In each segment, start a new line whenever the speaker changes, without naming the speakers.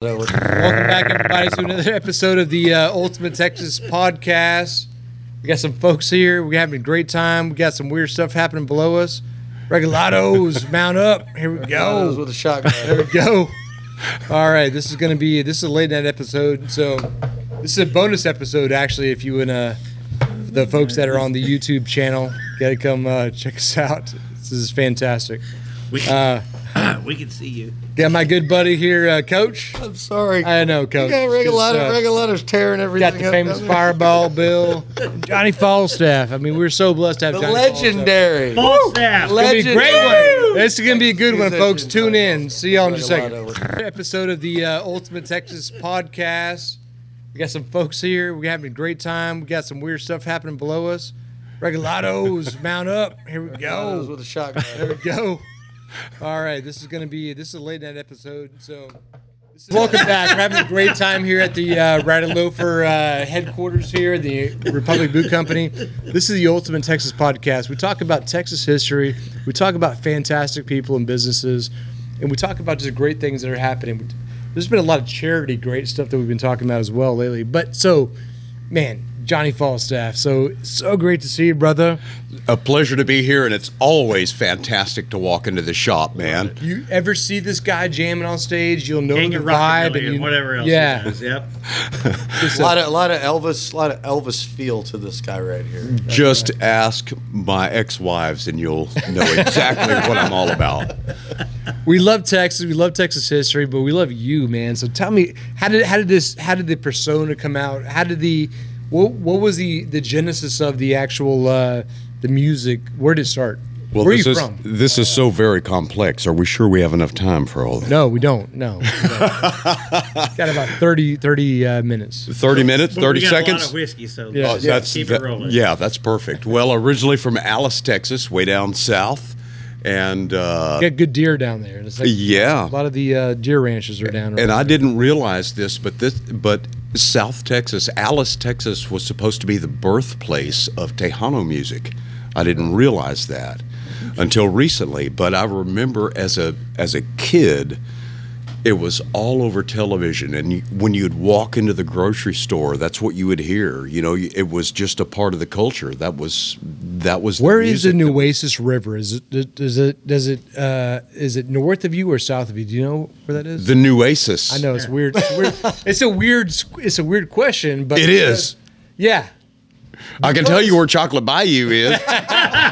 Welcome back, everybody, to another episode of the uh, Ultimate Texas Podcast. We got some folks here. We're having a great time. We got some weird stuff happening below us. Regulados, mount up. Here we
Goes
go.
with a shotgun.
There we go. All right, this is going to be this is a late night episode. So this is a bonus episode, actually. If you and uh, the folks that are on the YouTube channel, got to come uh, check us out. This is fantastic.
We
Uh,
can, we can see you.
got my good buddy here, uh, Coach.
I'm sorry.
I know, Coach.
You got
It's just, uh,
Regalato's tearing everything
Got the
up
famous. Fireball Bill, Johnny Falstaff. I mean, we're so blessed to have
The
Johnny Falstaff.
legendary.
Ball staff.
It's gonna be a great one. This is gonna be a good one, folks. Tune in. See y'all in just a second. Episode of the uh, Ultimate Texas Podcast. We got some folks here. We're having a great time. We got some weird stuff happening below us. Regalados, mount up. Here we
Goes
go.
with a shotgun.
There we go. All right, this is gonna be this is a late night episode. So, welcome back. We're having a great time here at the uh, Radalofer uh, headquarters here, at the Republic Boot Company. This is the Ultimate Texas Podcast. We talk about Texas history. We talk about fantastic people and businesses, and we talk about just great things that are happening. There's been a lot of charity, great stuff that we've been talking about as well lately. But so, man, Johnny Falstaff. So so great to see you, brother.
A pleasure to be here, and it's always fantastic to walk into the shop, man.
You ever see this guy jamming on stage, you'll know
King
the vibe
Rockabilly
and
and
you,
whatever else.
Yeah,
he does. Yep.
A
a-
lot of, a lot of Elvis, a lot of Elvis feel to this guy right here.
Mm, Just ask my ex-wives, and you'll know exactly what I'm all about.
we love Texas, we love Texas history, but we love you, man. So tell me, how did how did this how did the persona come out? How did the what what was the the genesis of the actual uh, the music? Where did it start?
Well,
Where are
this
you
is
from?
this is so very complex. Are we sure we have enough time for all this?
No, we don't. No, we don't. got about 30, 30 uh, minutes.
Thirty minutes,
But
thirty
we got A lot
seconds.
of whiskey, so
Yeah.
Oh,
just
that's
keep
that-
it rolling.
yeah, that's perfect. Well, originally from Alice, Texas, way down south, and uh,
Got good deer down there. It's like
yeah,
a lot of the uh, deer ranches are down. There.
And
around
I didn't realize this, but this, but South Texas, Alice, Texas, was supposed to be the birthplace of Tejano music. I didn't realize that until recently, but I remember as a as a kid, it was all over television, and you, when you'd walk into the grocery store, that's what you would hear. You know, it was just a part of the culture. That was that was.
Where
the
is the Nueces River? Is it does it does it uh, is it north of you or south of you? Do you know where that is?
The Nueces.
I know it's weird. It's weird. it's a weird. It's a weird question, but
It is.
Yeah,
I can tell you where Chocolate Bayou is.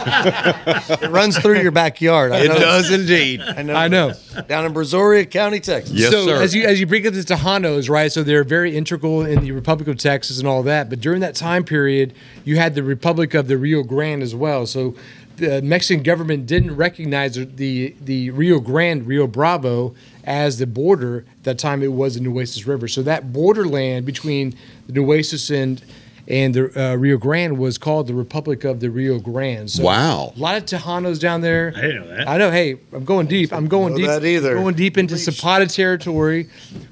It runs through your backyard. I
it
know.
does indeed.
I know.
I know.
Down in Brazoria County, Texas.
Yes,
so
sir.
as you as you bring up the Tejanos, right? So they're very integral in the Republic of Texas and all that. But during that time period, you had the Republic of the Rio Grande as well. So the Mexican government didn't recognize the the Rio Grande, Rio Bravo, as the border. At that time, it was the Nueces River. So that borderland between the Nueces and and the uh, Rio Grande was called the Republic of the Rio Grande. So
Wow.
a lot of Tejanos down there.
I know that.
I know. Hey, I'm going deep. I'm going
know
deep.
that either.
Going deep into Zapata territory,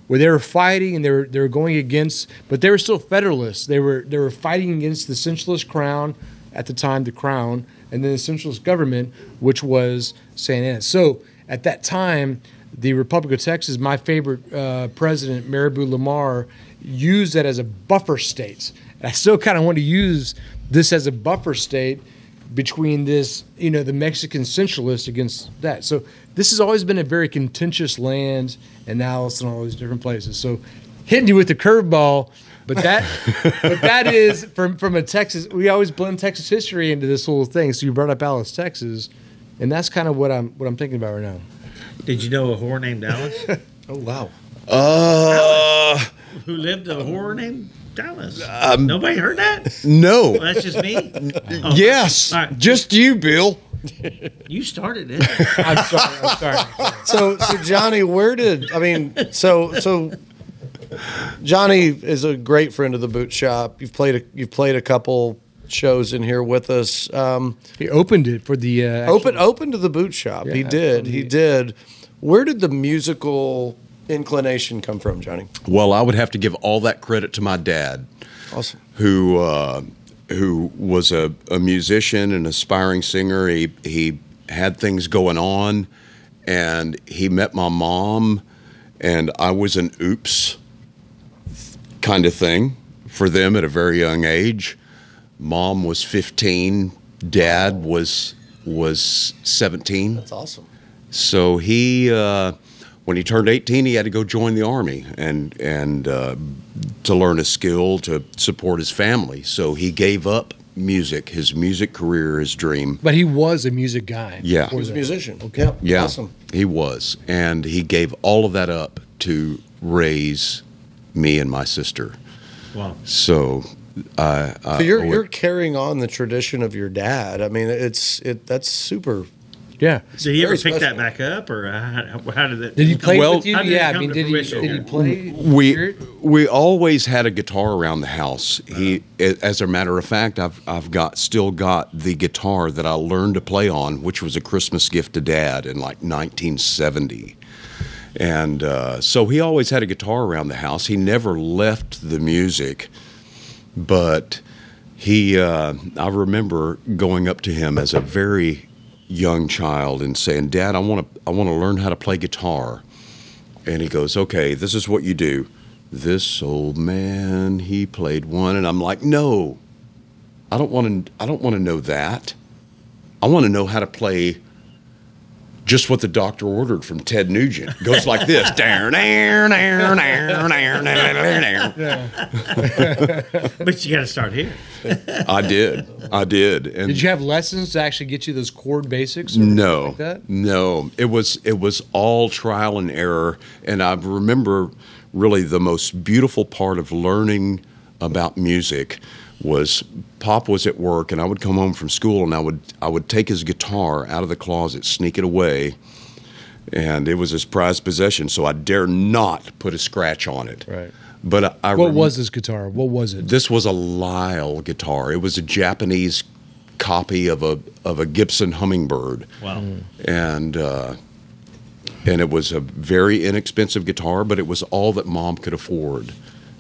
where they were fighting and they were they were going against, but they were still Federalists. They were they were fighting against the centralist crown at the time, the crown, and then the centralist government, which was Santa Anna. So at that time, the Republic of Texas, my favorite uh, president, Mirabeau Lamar, used that as a buffer state. And I still kind of want to use this as a buffer state between this, you know, the Mexican centralists against that. So this has always been a very contentious land and Alice and all these different places. So hitting you with the curveball, but that but that is from from a Texas we always blend Texas history into this whole thing. So you brought up Alice, Texas, and that's kind of what I'm what I'm thinking about right now.
Did you know a whore named Alice
Oh wow.
Uh,
who lived a whore named Dallas?
Um,
Nobody heard that?
no.
Well, that's just me. Oh,
Yes.
All right.
Just you, Bill.
You started it.
I'm sorry, I'm sorry.
So, so Johnny, where did I mean? So, so Johnny is a great friend of the boot shop. You've played a you've played a couple shows in here with us. Um,
He opened it for the uh,
open open to the boot shop. he
Yeah,
did. He did. Where did the musical inclination come from, Johnny?
Well, I would have to give all that credit to my dad,
Awesome.
who uh, who was a, a musician, an aspiring singer. He he had things going on, and he met my mom, and I was an oops kind of thing for them at a very young age. Mom was 15, dad was was 17.
That's awesome.
So he, uh, when he turned 18, he had to go join the army and and uh, to learn a skill to support his family. So he gave up music, his music career, his dream.
But he was a music guy.
Yeah.
He was a musician. Okay.
Yeah,
Awesome.
he was, and he gave all of that up to raise me and my sister.
Wow.
So, I, I
So you're you're carrying on the tradition of your dad. I mean, it's it that's super.
Yeah.
Did he ever pick that back up, or how, how did it?
Did he play
Well-
with you?
How
Yeah. I mean, did he,
fruition?
did he play?
we we always had a guitar around the house. He, as a matter of fact, I've I've got still got the guitar that I learned to play on, which was a Christmas gift to Dad in like 1970. And uh, so he always had a guitar around the house. He never left the music, but he. Uh, I remember going up to him as a very young child and saying, "Dad, I want to I want to learn how to play guitar." And he goes, "Okay, this is what you do." This old man, he played one, and I'm like, "No, I don't want to. I don't want to know that. I want to know how to play." Just what the doctor ordered from Ted Nugent goes like this.
But you got to start here.
I did, I did. And
Did you have lessons to actually get you those chord basics? or
No,
like that?
no. It was it was all trial and error, and I remember really the most beautiful part of learning about music was Pop was at work, and I would come home from school, and I would I would take his guitar out of the closet, sneak it away, and it was his prized possession. So I dare not put a scratch on it.
Right.
But I, I
What
rem-
was this guitar? What was it?
this was a Lyle guitar. It was a Japanese copy of a of a Gibson Hummingbird
Wow.
and uh, and it was a very inexpensive guitar, but it was all that mom could afford.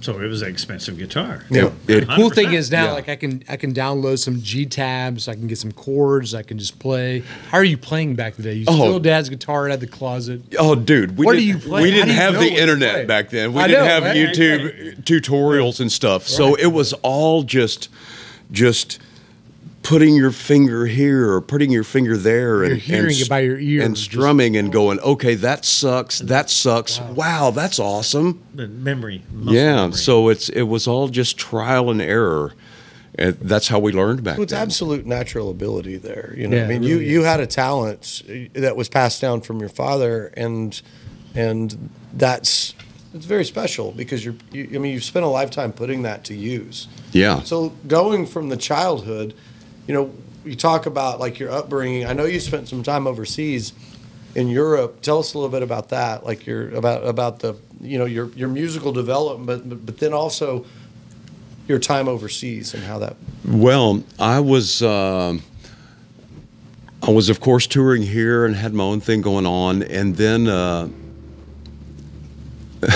So it was an expensive guitar.
It, it-
cool thing is now,
Yeah.
like I can I can download some G tabs. I can get some chords. I can just play. How are you playing back today? You
Oh.
steal dad's guitar out of the closet.
oh, dude, we
What do
didn't,
you play?
we didn't have the internet back then. We
I
didn't
know,
have
right?
YouTube tutorials and stuff. So it was all just just putting your finger here or putting your finger there and
You're hearing
and,
it by your ear,
and strumming and going, okay, that sucks, that sucks. Wow, that's awesome.
The memory.
Yeah,
memory.
so it's it was all just trial and error, and that's how we learned back
Well, it's
then.
absolute natural ability there. You know,
Yeah,
I mean,
it
you
really
you had a talent eh, that was passed down from your father, and and that's it's very special because you're. You, I mean, you've spent a lifetime putting that to use.
Yeah,
So going from the childhood, you know, you talk about like your upbringing. I know you spent some time overseas in Europe. Tell us a little bit about that, like your about about the you know your your musical development, but but then also your time overseas and how that.
Well, I was um I was of course touring here and had my own thing going on, and then uh,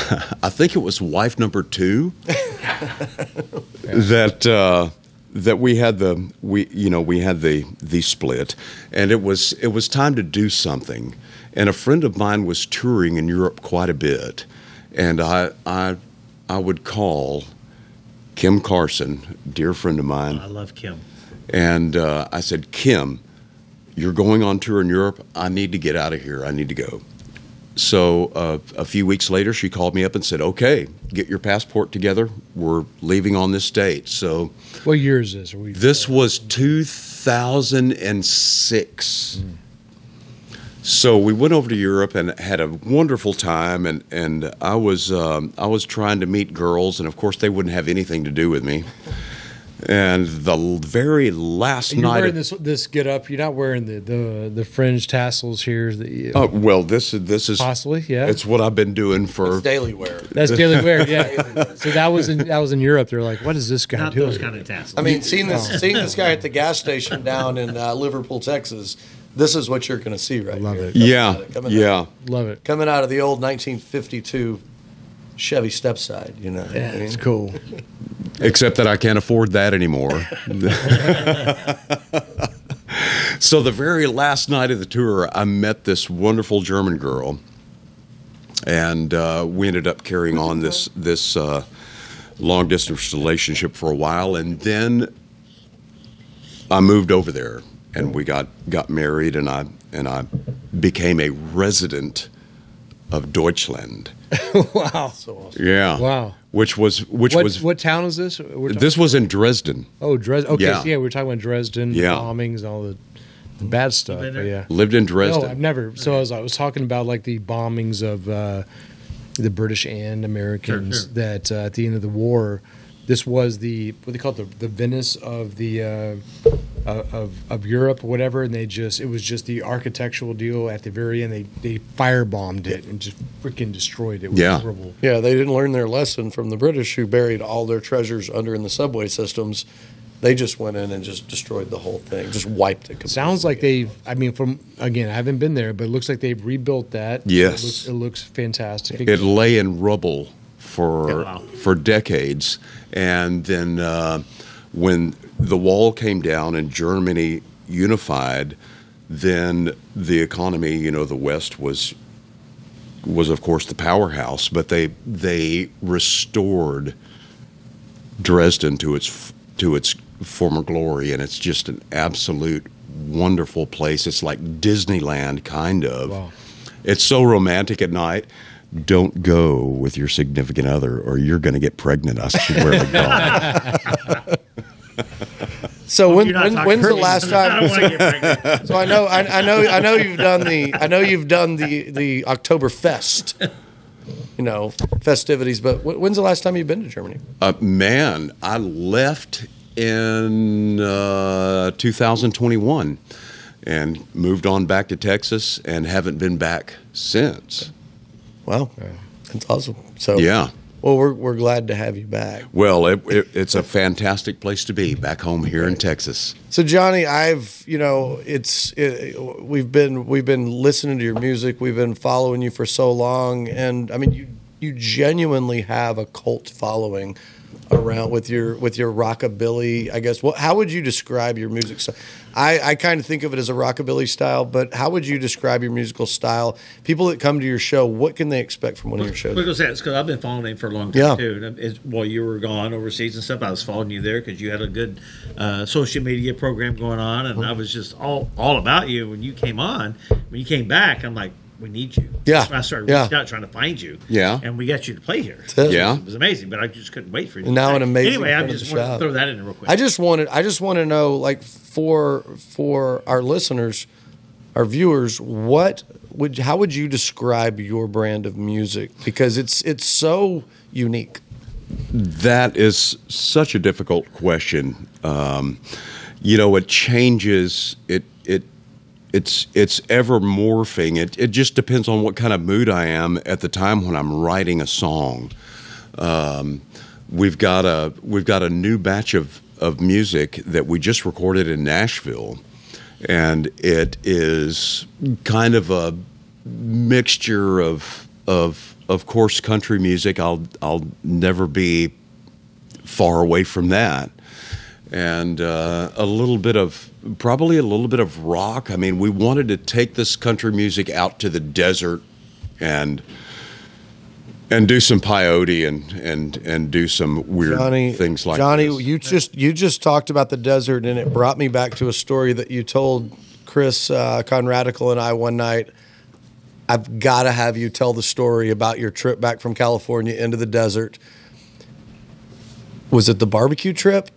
I think it was wife number two that uh, that we had the we you know we had the the split, and it was it was time to do something, and a friend of mine was touring in Europe quite a bit, and I I I would call. Kim Carson, dear friend of mine,
I love Kim.
and uh, I said, Kim, you're going on tour in Europe. I need to get out of here. I need to go. So uh, a few weeks later, she called me up and said, Okay, get your passport together. We're leaving on this date. So
What year is this?
This was 2006. So we went over to Europe and had a wonderful time, and and I was um, I was trying to meet girls, and of course they wouldn't have anything to do with me. And the very last
you're
night,
wearing
of-
this this get up. You're not wearing the the, the fringe tassels here. The,
oh, well, this is this is
Possibly, yeah.
It's what I've been doing for.
It's daily wear.
That's daily wear. Yeah. so that was in that was in Europe. They're like, what is this guy
Not
doing?
those kind of tassels.
I mean, seeing this seeing this guy at the gas station down in uh, Liverpool, Texas, this is what you're going to see right
Love
here.
it.
yeah,
Coming
yeah.
Out,
Love it.
coming out of the old 1952 Chevy stepside, you know.
Yeah,
I mean,
it's cool.
Except that I can't afford that anymore. so the very last night of the tour, I met this wonderful German girl, and uh, we ended up carrying on this this uh, long distance relationship for a while, and then I moved over there, and we got got married, and I and I became a resident of Deutschland.
wow.
So awesome.
Yeah.
Wow.
Which was which
What,
was
what town is this?
This was in Dresden.
oh, Dresden. Okay,
Yeah.
so yeah, we were talking about Dresden
Yeah.
bombings and all the bad stuff. But yeah.
Lived in Dresden.
No, I've never. So I was, I was talking about like the bombings of uh, the British and Americans
sure.
that uh, at the end of the war, this was the what they call it the, the Venice of the uh, of of Europe, or whatever. And they just it was just the architectural deal at the very end. They they firebombed it and just freaking destroyed it. it was
Yeah.
horrible.
Yeah, they didn't learn their lesson from the British who buried all their treasures under in the subway systems. They just went in and just destroyed the whole thing, just wiped it. Completely.
Sounds like they've. I mean, from again, I haven't been there, but it looks like they've rebuilt that.
Yes.
it looks, it looks fantastic.
it lay in rubble for
Yeah, wow.
for decades, and then uh, when the wall came down and Germany unified, then the economy, you know, the West was was of course the powerhouse, but they they restored Dresden to its to its former glory, and it's just an absolute wonderful place. It's like Disneyland, kind of.
Wow.
It's so romantic at night. Don't go with your significant other, or you're going to get pregnant. I swear to God.
So when, when
talking
when's the
to me.
last
I
time?
don't want to get.
So I know I, I know I know you've done the I know you've done the the October Fest, you know, festivities. But when's the last time you've been to Germany?
Uh, man, I left in uh, 2021 and moved on back to Texas and haven't been back since.
Wow, that's awesome. So
Yeah.
Well, we're we're glad to have you back.
Well, it, it, it's a fantastic place to be back home here in Texas.
So Johnny, I've you know it's it, we've been we've been listening to your music, we've been following you for so long, and I mean you you genuinely have a cult following around with your with your rockabilly. I guess what how would you describe your music style? I, I kind of think of it as a rockabilly style, but how would you describe your musical style? People that come to your show, what can they expect from one of your shows?
Because that's because I've been following him for a long time
Yeah.
too. And while you were gone overseas and stuff, I was following you there because you had a good uh, social media program going on, and I was just all all about you when you came on. When you came back, I'm like, we need you.
Yeah.
So I started
Yeah.
reaching out trying to find you.
Yeah.
and we got you to play here.
it.
Yeah.
It was amazing, but I just couldn't wait for you.
And now an amazing
Anyway, I just
the
wanted to throw that in real quick.
I just wanted I just want to know like for for our listeners, our viewers, what would how would you describe your brand of music because it's it's so unique.
That is such a difficult question. Um, you know, it changes. It it it's it's ever morphing. It it just depends on what kind of mood I am at the time when I'm writing a song. Um, we've got a we've got a new batch of of music that we just recorded in Nashville, and it is kind of a mixture of of of course country music. I'll I'll never be far away from that, and uh, a little bit of probably a little bit of rock. I mean, we wanted to take this country music out to the desert and and do some peyote and and and do some weird
Johnny
things like
Johnny,
this.
you just you just talked about the desert and it brought me back to a story that you told Chris uh, Conradical and I one night. I've got to have you tell the story about your trip back from California into the desert. Was it the barbecue trip?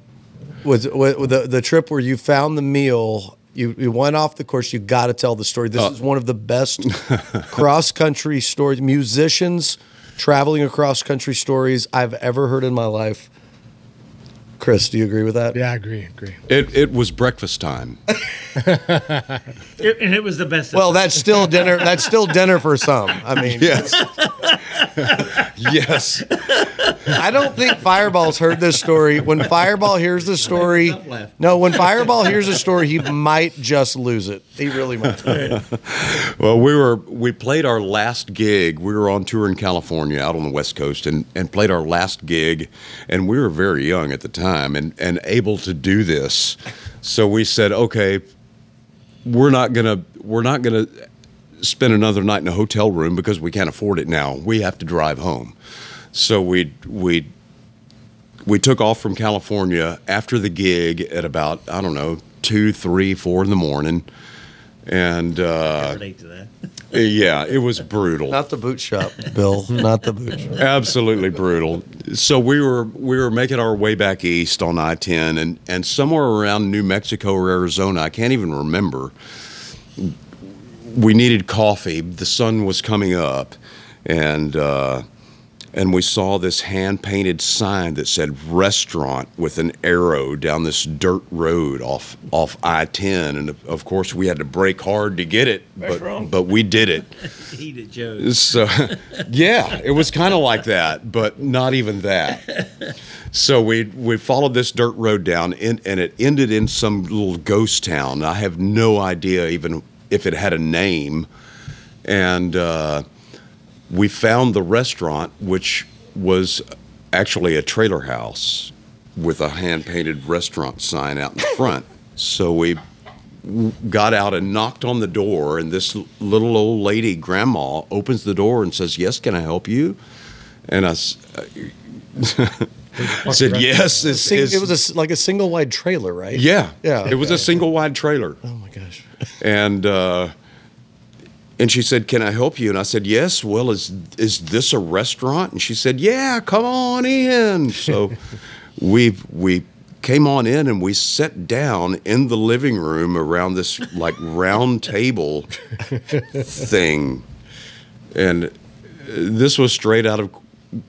Was was the the trip where you found the meal? You, you went off the course. You got to tell the story. This oh. is one of the best cross country stories, musicians traveling across country stories I've ever heard in my life. Chris, do you agree with that?
Yeah, I agree. Agree.
it it was breakfast time.
It- and it was the best.
Well, that's still dinner. That's still dinner for some. I mean,
Yes. yes.
I don't think Fireball's heard this story. When Fireball hears the story, no, when Fireball hears the story, he might just lose it. He really might.
Well, we were we played our last gig. We were on tour in California, out on the West Coast, and, and played our last gig. And we were very young at the time, and and able to do this. So we said, okay, we're not gonna we're not gonna spend another night in a hotel room because we can't afford it now. We have to drive home. So we we we took off from California after the gig at about I don't know two, three, four in the morning, and uh,
relate to that.
yeah, it was brutal.
Not the boot shop, Bill. Not the boot shop.
Absolutely brutal. So we were we were making our way back east on I ten, and and somewhere around New Mexico or Arizona, I can't even remember. We needed coffee. The sun was coming up, and uh, and we saw this hand painted sign that said restaurant with an arrow down this dirt road off off I ten, and of course we had to break hard to get it, but but we did it.
Eat it, Joe.
So, yeah, it was kind of like that, but not even that. So we we followed this dirt road down, in, and it ended in some little ghost town. I have no idea even if it had a name, and uh, we found the restaurant, which was actually a trailer house with a hand painted restaurant sign out in front. So we got out and knocked on the door, and this little old lady, grandma, opens the door and says, "Yes, can I help you?" And I. said, "Yes." It's,
Sing-
it's-
it was a like a single wide trailer, right?
yeah,
Yeah,
It was a single wide trailer,
Oh my gosh.
and uh, and she said, "Can I help you?" And I said, "Yes." Well, is is this a restaurant? And she said, "Yeah, come on in." So we we came on in and we sat down in the living room around this like round table thing, and this was straight out of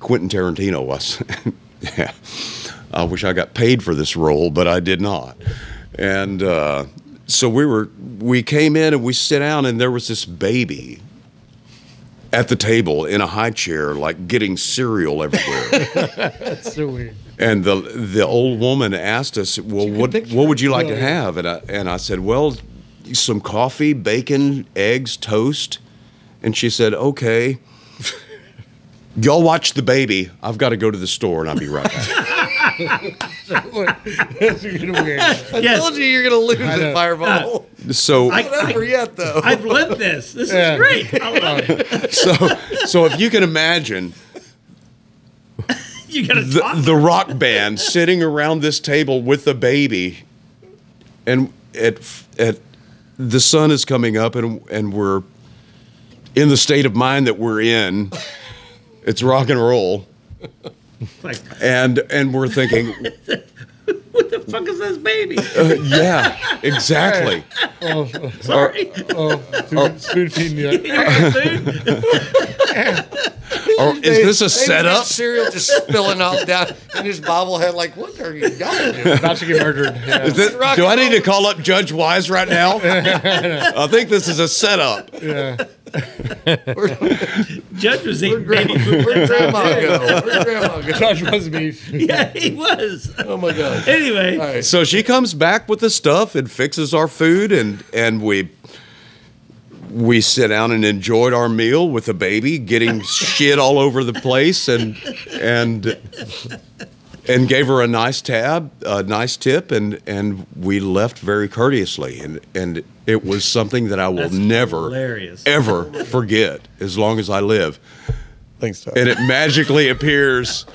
Quentin Tarantino. Was yeah. I wish I got paid for this role, but I did not. And uh, so we were we came in and we sit down and there was this baby at the table in a high chair, like getting cereal everywhere.
That's so weird.
and the the old woman asked us, "Well, what what would you like to have?" And I and I said, "Well, some coffee, bacon, eggs, toast." And she said, "Okay." Y'all watch the baby. I've got to go to the store and I'll be right back.
That's weird.
I
Yes.
told you you're gonna lose
I
it,
know.
Fireball.
Uh, so
I-
Not over yet, though.
I've lived this. This
Yeah.
is great. I love uh, it.
so so if you can imagine
You got to
the,
talk.
the rock band sitting around this table with the baby and at at the sun is coming up and and we're in the state of mind that we're in it's rock and roll
like,
and and we're thinking
what the fuck is this baby?
uh, yeah exactly
Oh,
Sorry.
oh, spoon, spoon feeding you.
You got food?
or is this a setup
that Cereal just spilling out down in his bobblehead. Like, what are you y'all doing?
About to get murdered. Yeah.
Is this- do I need to call up Judge Wise right now? I think this is a setup.
yeah.
Judge was eating
Where'd
baby food.
Where'd grandma go? Where'd grandma go?
Josh was beef.
Yeah, he was.
Oh my god.
Anyway,
All right.
So she comes back with the stuff and fixes our food, and and we we sit down and enjoyed our meal with the baby, getting shit all over the place, and and and gave her a nice tab, a nice tip, and and we left very courteously, and and it was something that I will
That's
never
hilarious.
ever forget as long as I live,
Thanks, Tom.
and it magically appears.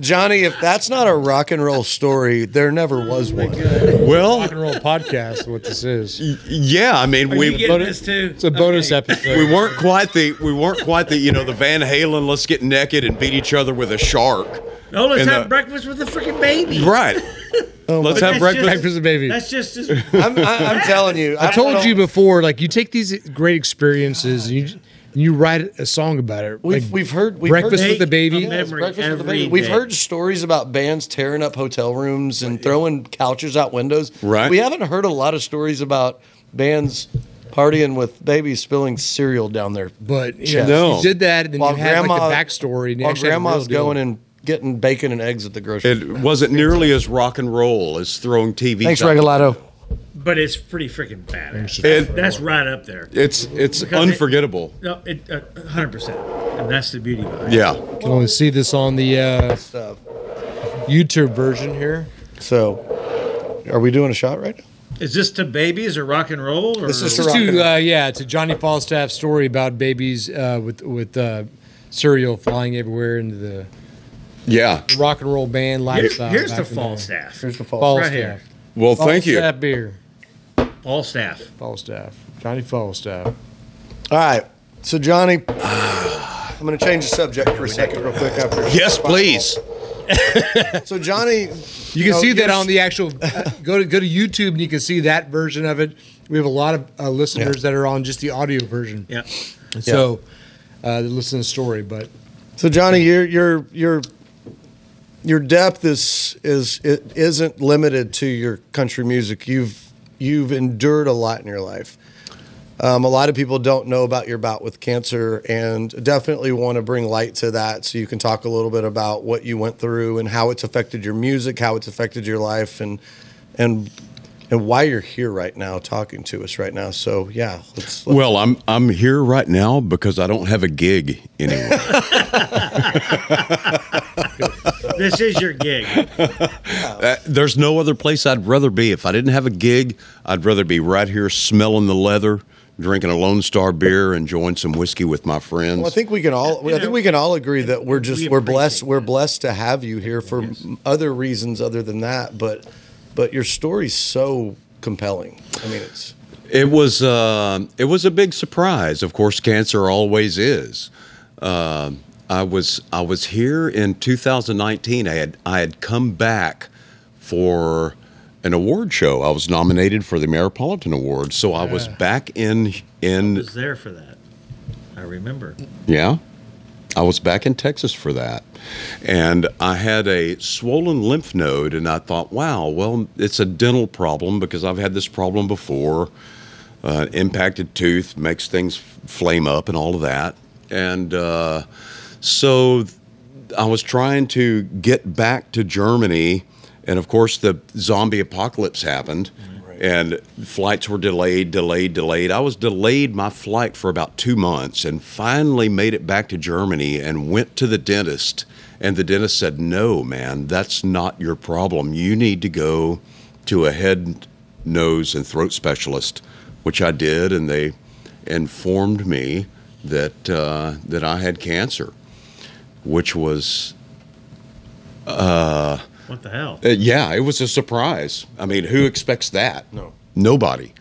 Johnny, if that's not a rock and roll story, there never was one.
Well,
Rock and roll podcast. What this is?
yeah, I mean
are
we
you getting this too?
It's a bonus
Okay.
episode.
we weren't quite the we weren't quite the you know the Van Halen let's get naked and beat each other with a shark.
No, let's
And
have
the-
breakfast with the freaking baby.
Right. Oh
let's
have breakfast.
just-
Breakfast with the baby.
That's just as
I'm, I, I'm telling you.
I told you before, like you take these great experiences and you you write a song about it.
We've,
like
we've heard we've
breakfast
heard,
with the baby.
Make
Breakfast with the
every
Baby. We've heard stories about bands tearing up hotel rooms and throwing couches out windows.
Right.
We haven't heard a lot of stories about bands partying with babies spilling cereal down there
But you,
Yeah.
know,
No.
you did that, and then
While
you had
grandma-
like the backstory. And you
while
actually had
grandma's
deal.
going and getting bacon and eggs at the grocery.
It wasn't nearly as rock and roll as throwing TV.
Thanks,
out.
Regalato.
but it's pretty freaking badass.
It-
That's right up there.
It's it's
Because it-
unforgettable.
No, it hundred percent, and that's the beauty of it.
Yeah.
You can only see this on the uh,
Stuff.
YouTube version here.
So, are we doing a shot right now?
Is this to babies or rock and roll? Or
This is to
Just
rock and
to,
roll.
uh, yeah, to Johnny Falstaff's story about babies uh, with with uh, cereal flying everywhere into the
Yeah.
rock and roll band lifestyle.
here's
back
the
in
fall
day.
staff.
Here's the fall.
Falstaff.
Right here.
Well, thank you.
Falstaff beer.
Falstaff.
Falstaff. Johnny Falstaff.
All right. So Johnny, I'm going to change the subject for a second, real quick. After
Yes, please.
So Johnny,
You can
know,
see that on the actual. Uh, go to go to YouTube and you can see that version of it. We have a lot of uh, listeners
Yeah.
that are on just the audio version.
Yeah.
So uh, listen to the story, but
So Johnny, your your your your depth is is it isn't limited to your country music. You've you've endured a lot in your life. Um, a lot of people don't know about your bout with cancer, and definitely want to bring light to that. So you can talk a little bit about what you went through and how it's affected your music, how it's affected your life, and and and why you're here right now talking to us right now. So yeah, let's, let's
Well, I'm I'm here right now because I don't have a gig anywhere.
This is your gig.
Uh, there's no other place I'd rather be. If I didn't have a gig, I'd rather be right here smelling the leather, drinking a Lone Star beer, enjoying some whiskey with my friends.
Well, I think we can all.
You
I think we can all agree that we're just
we
we are blessed.
appreciate
We're blessed to have you here for m other reasons other than that. But but your story's so compelling. I mean, it's
It was uh, it was a big surprise. Of course, cancer always is. Uh, I was I was here in 2019. I had I had come back for an award show. I was nominated for the Ameripolitan Award, so I was back in in.
I was there for that. I remember.
yeah. I was back in Texas for that. And I had a swollen lymph node, and I thought, wow, well, it's a dental problem because I've had this problem before. Uh, impacted tooth makes things flame up and all of that. And uh, so I was trying to get back to Germany. And of course, the zombie apocalypse happened. And flights were delayed, delayed, delayed. I was delayed my flight for about two months and finally made it back to Germany and went to the dentist. And the dentist said, No, man, that's not your problem. You need to go to a head, nose, and throat specialist, which I did. And they informed me that, uh, that I had cancer, which was
What the hell?
uh, yeah, it was a surprise. I mean, who expects that?
No.
Nobody.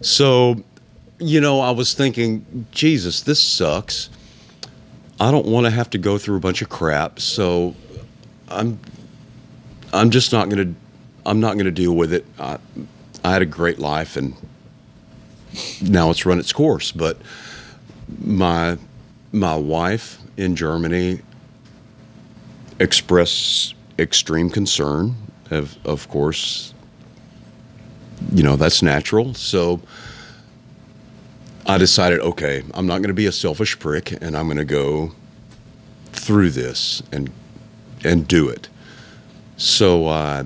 So, you know, I was thinking, Jesus, this sucks. I don't want to have to go through a bunch of crap. So, I'm, I'm just not gonna, I'm not gonna deal with it. I, I had a great life, and now it's run its course. But my, my wife in Germany express extreme concern of of course you know that's natural. So i decided okay i'm not going to be a selfish prick and i'm going to go through this and and do it. So uh,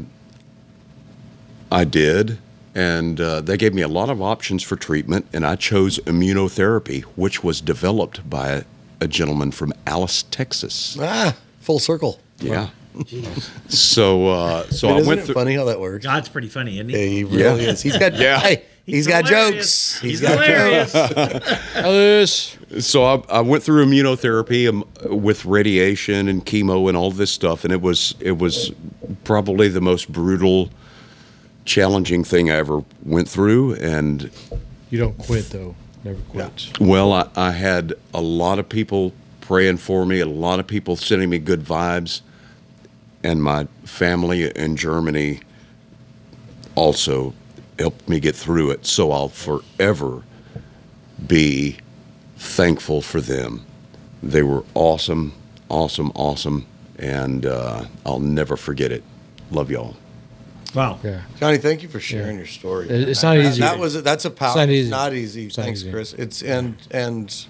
i did and uh, they gave me a lot of options for treatment and i chose immunotherapy which was developed by a, a gentleman from alice texas.
Ah full circle.
Yeah. So uh, so
And
I
isn't
went
it
through.
funny how that works?
God's pretty funny, isn't he?
Yeah,
he?
he really
Yeah.
is. He's got
Yeah.
Hey, he's got
hilarious.
jokes.
He's,
got
hilarious.
Alice.
So I, I went through immunotherapy um, with radiation and chemo and all this stuff, and it was it was probably the most brutal, challenging thing I ever went through. And
You don't quit though. Never quit.
well, I, I had a lot of people praying for me, a lot of people sending me good vibes, and my family in Germany also helped me get through it. So I'll forever be thankful for them. They were awesome, awesome, awesome, and uh, I'll never forget it. Love y'all.
Wow.
Yeah.
Johnny, thank you for sharing your story.
It's not
That-
easy.
That was that's a power.
It's not easy.
Not easy.
It's not
Thanks,
easy.
Chris. It's and and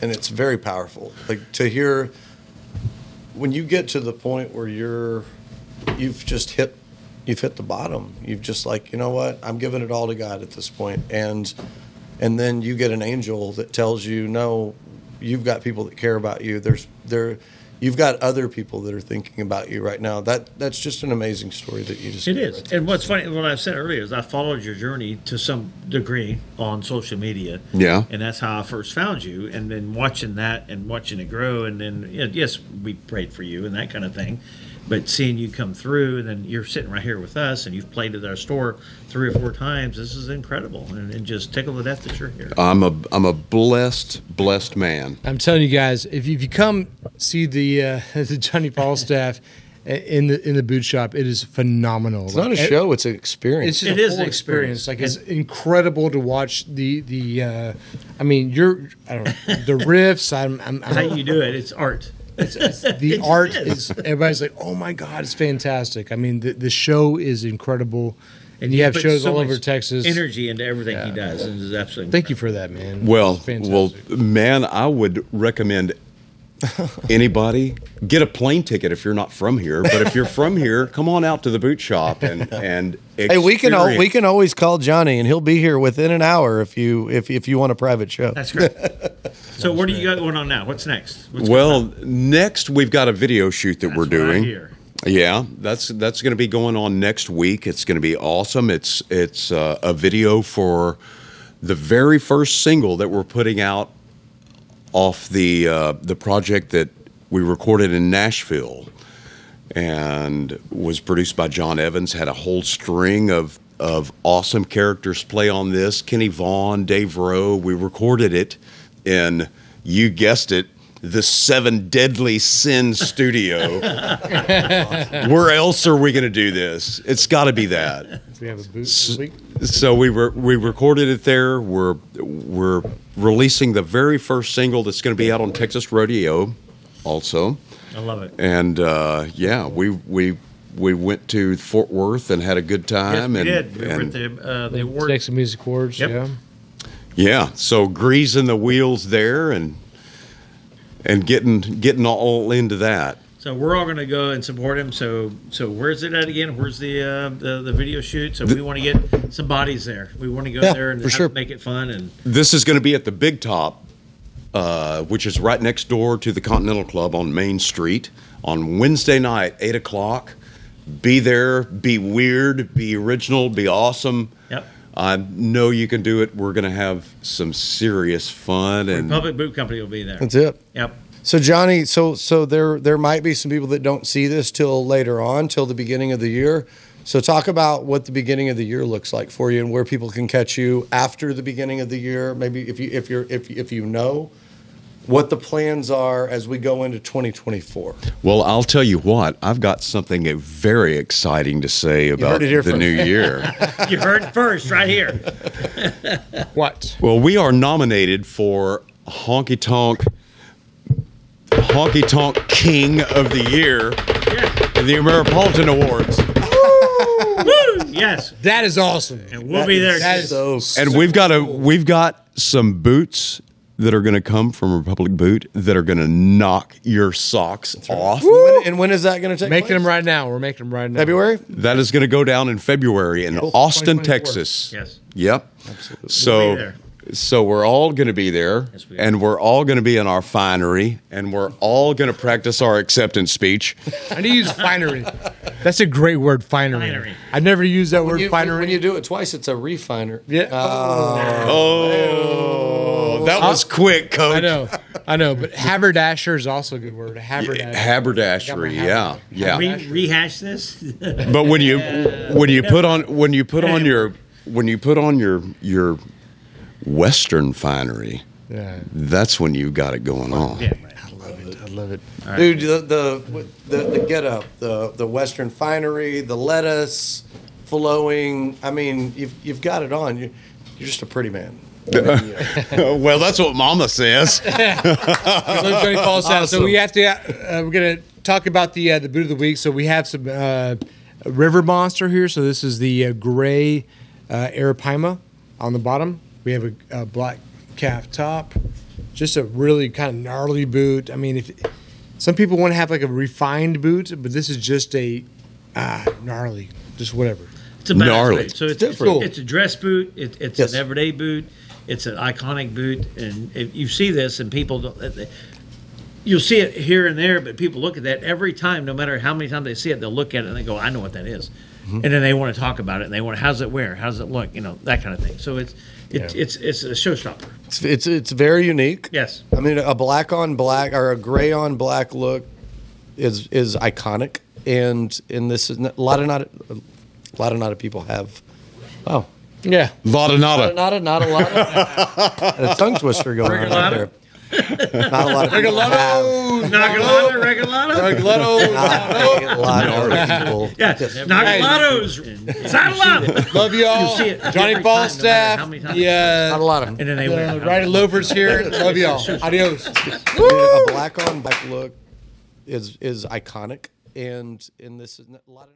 and it's very powerful. Like to hear when you get to the point where you're you've just hit you've hit the bottom. You've just like you know what I'm giving it all to God at this point, and and then you get an angel that tells you no, you've got people that care about you. There's there. You've got other people that are thinking about you right now. That that's just an amazing story that you just
It is,
right.
And what's funny, what I said earlier is I followed your journey to some degree on social media.
Yeah.
And that's how I first found you. And then watching that and watching it grow. And then, you know, yes, we prayed for you and that kind of thing. But seeing you come through and then you're sitting right here with us and you've played at our store three or four times, this is incredible. And, and just tickle to death that you're here.
I'm a I'm a blessed blessed man.
I'm telling you guys, if you, if you come see the uh, the Johnny Falstaff in the in the boot shop, it is phenomenal.
It's not a show; it's an experience.
It's just
It
a
is an
experience.
experience.
Like it's incredible to watch the the. Uh, I mean, you're I don't know, the riffs. I'm, I'm,
How
I'm
you do it, it's art.
the art is. Everybody's like, oh my god, it's fantastic. I mean, the the show is incredible, and you have shows
so
all over Texas.
Energy into everything he does. And it's absolutely
Thank you for that, man.
Well, well, man, I would recommend anybody get a plane ticket if you're not from here. But if you're from here, come on out to the boot shop and and
Hey, we can al- we can always call Johnny, and he'll be here within an hour if you if if you want a private show.
That's great. so, what do you got going on now? What's next? What's
Well, next we've got a video shoot that
That's
we're doing.
hear.
Yeah, that's that's going to be going on next week. It's going to be awesome. It's it's uh, a video for the very first single that we're putting out off the uh, the project that we recorded in Nashville, and was produced by John Evans. Had a whole string of of awesome characters play on this. Kenny Vaughan, Dave Roe. We recorded it in you guessed it. The Seven Deadly Sins studio. Where else are we going to do this? It's got to be that.
we have a boot this.
So we were we recorded it there. We're we're releasing the very first single that's going to be out on Texas Rodeo, also.
I love it.
And uh, yeah, we we we went to Fort Worth and had a good time.
Yes,
time.
we
and,
did. We were at
and-
the, uh, the award.
Texas Music Awards.
Yep.
Yeah.
yeah, so greasing the wheels there and and getting getting all into that.
So we're all going to go and support him. So, so where's it at again? Where's the uh, the, the video shoot? So we want to get some bodies there. We want to go
Yeah,
there and
for
have-
sure.
make it fun. And
This is going to be at the Big Top, uh, which is right next door to the Continental Club on Main Street on Wednesday night, 8 o'clock. Be there, be weird, be original, be awesome.
yep,
I know you can do it. We're going to have some serious fun. And
Public Boot Company will be there.
That's it.
Yep.
So Johnny, so so there there might be some people that don't see this till later on, till the beginning of the year. So talk about what the beginning of the year looks like for you and where people can catch you after the beginning of the year. Maybe if you if you're if if you know what the plans are as we go into 2024.
well, I'll tell you what, I've got something very exciting to say about
heard it here
the
first.
new year.
You heard it first right here.
What?
well, we are nominated for Honky Tonk. Honky Tonk King of the Year
Yeah.
in the Ameripolitan Awards.
Woo! Yes.
That is awesome.
And we'll be there.
That
too.
is
So
and we've got a we've got some boots that are going to come from Republic Boot that are going to knock your socks off.
when, and when is that going to take
making
place?
them right now. We're making them right now.
February?
That is going to go down in February in Austin, Texas.
Yes.
Yep.
We'll
So
be there.
So we're all going to be there
Yes, we
and we're all going to be in our finery and we're all going to practice our acceptance speech.
I need to use finery. That's a great word, finery.
Finery.
I never used that word,
you,
finery.
when you do it twice, it's a refiner.
yeah.
Oh, oh. oh that was quick, coach.
I know. I know. But haberdasher is also a good word. Haberdasher.
Haberdashery, yeah. Yeah.
Re- rehash this.
But when you when you put on when you put on your when you put on your your western finery,
Yeah.
that's when you got it going on.
yeah, right.
I love it.
Dude, the the the, the get up, the the Western finery, the lettuce flowing. I mean, you've you've got it on. You you're just a pretty man. I
well, that's what Mama says.
Look, Johnny Falstaff. So we have to. Uh, we're gonna talk about the uh, the boot of the week. So we have some uh, river monster here. So this is the uh, gray uh, Arapaima on the bottom. We have a, a black calf top. Just a really kind of gnarly boot. I mean, if some people want to have like a refined boot, but this is just a ah gnarly, just whatever.
It's a
Gnarly.
boot. So it's,
It's
it's,
different.
it's a dress boot. It, it's
Yes.
an everyday boot. It's an iconic boot, and if you see this, and people don't. They, you'll see it here and there, but people look at that every time, no matter how many times they see it, they'll look at it and they go, "I know what that is,"
Mm-hmm.
and then they want to talk about it and they want, "How's it wear? How's it look?" You know, that kind of thing. So it's it's
Yeah.
it's it's a showstopper.
It's it's, it's very unique.
Yes.
I mean, a black on black or a gray on black look is is iconic, and and this is not, a lot of not a lot of not of people have. Wow,
Yeah.
Vada nada.
not a not a lot of a tongue twister going on right there. Not a lot of people have.
Nagalata, regalata.
Not a lot of people.
Yeah, Nagalatos, Saddalata.
Love you all.
You'll see it
Johnny
every time, no matter
Falstaff.
how many times.
Yeah.
Not a lot of.
And then they
Uh,
went,
Riding loafers here. Love y'all. Adios.
a black on black look is is iconic, and and this is a lot of.